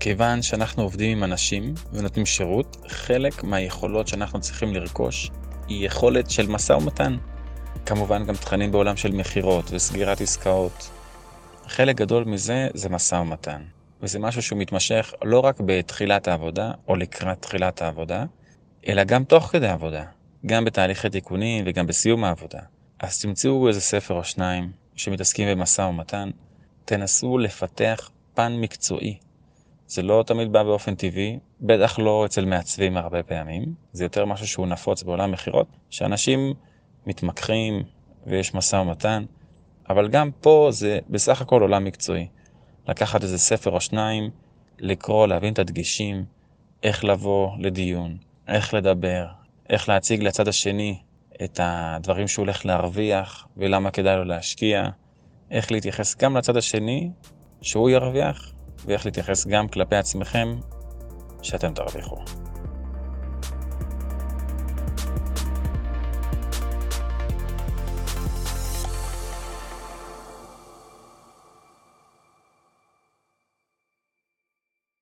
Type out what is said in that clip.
כיוון שאנחנו עובדים עם אנשים ונותנים שירות, חלק מהיכולות שאנחנו צריכים לרכוש היא יכולת של משא ומתן. כמובן גם תכנים בעולם של מכירות וסגירת עסקאות. חלק גדול מזה זה משא ומתן, וזה משהו שהוא מתמשך לא רק בתחילת העבודה או לקראת תחילת העבודה, אלא גם תוך כדי העבודה, גם בתהליכי תיקונים וגם בסיום העבודה. אז תמצאו איזה ספר או שניים שמתעסקים במשא ומתן, תנסו לפתח פן מקצועי. זה לא תמיד בא באופן טבעי, בטח לא אצל מעצבים הרבה פעמים, זה יותר משהו שהוא נפוץ בעולם מכירות, שאנשים מתמקחים ויש משא ומתן, אבל גם פה זה בסך הכל עולם מקצועי. לקחת איזה ספר או שניים, לקרוא, להבין את הדגישים, איך לבוא לדיון, איך לדבר, איך להציג לצד השני את הדברים שהוא הולך להרוויח ולמה כדאי לו להשקיע, איך להתייחס גם לצד השני שהוא ירוויח, ואיך להתייחס גם כלפי עצמכם שאתם תרוויחו.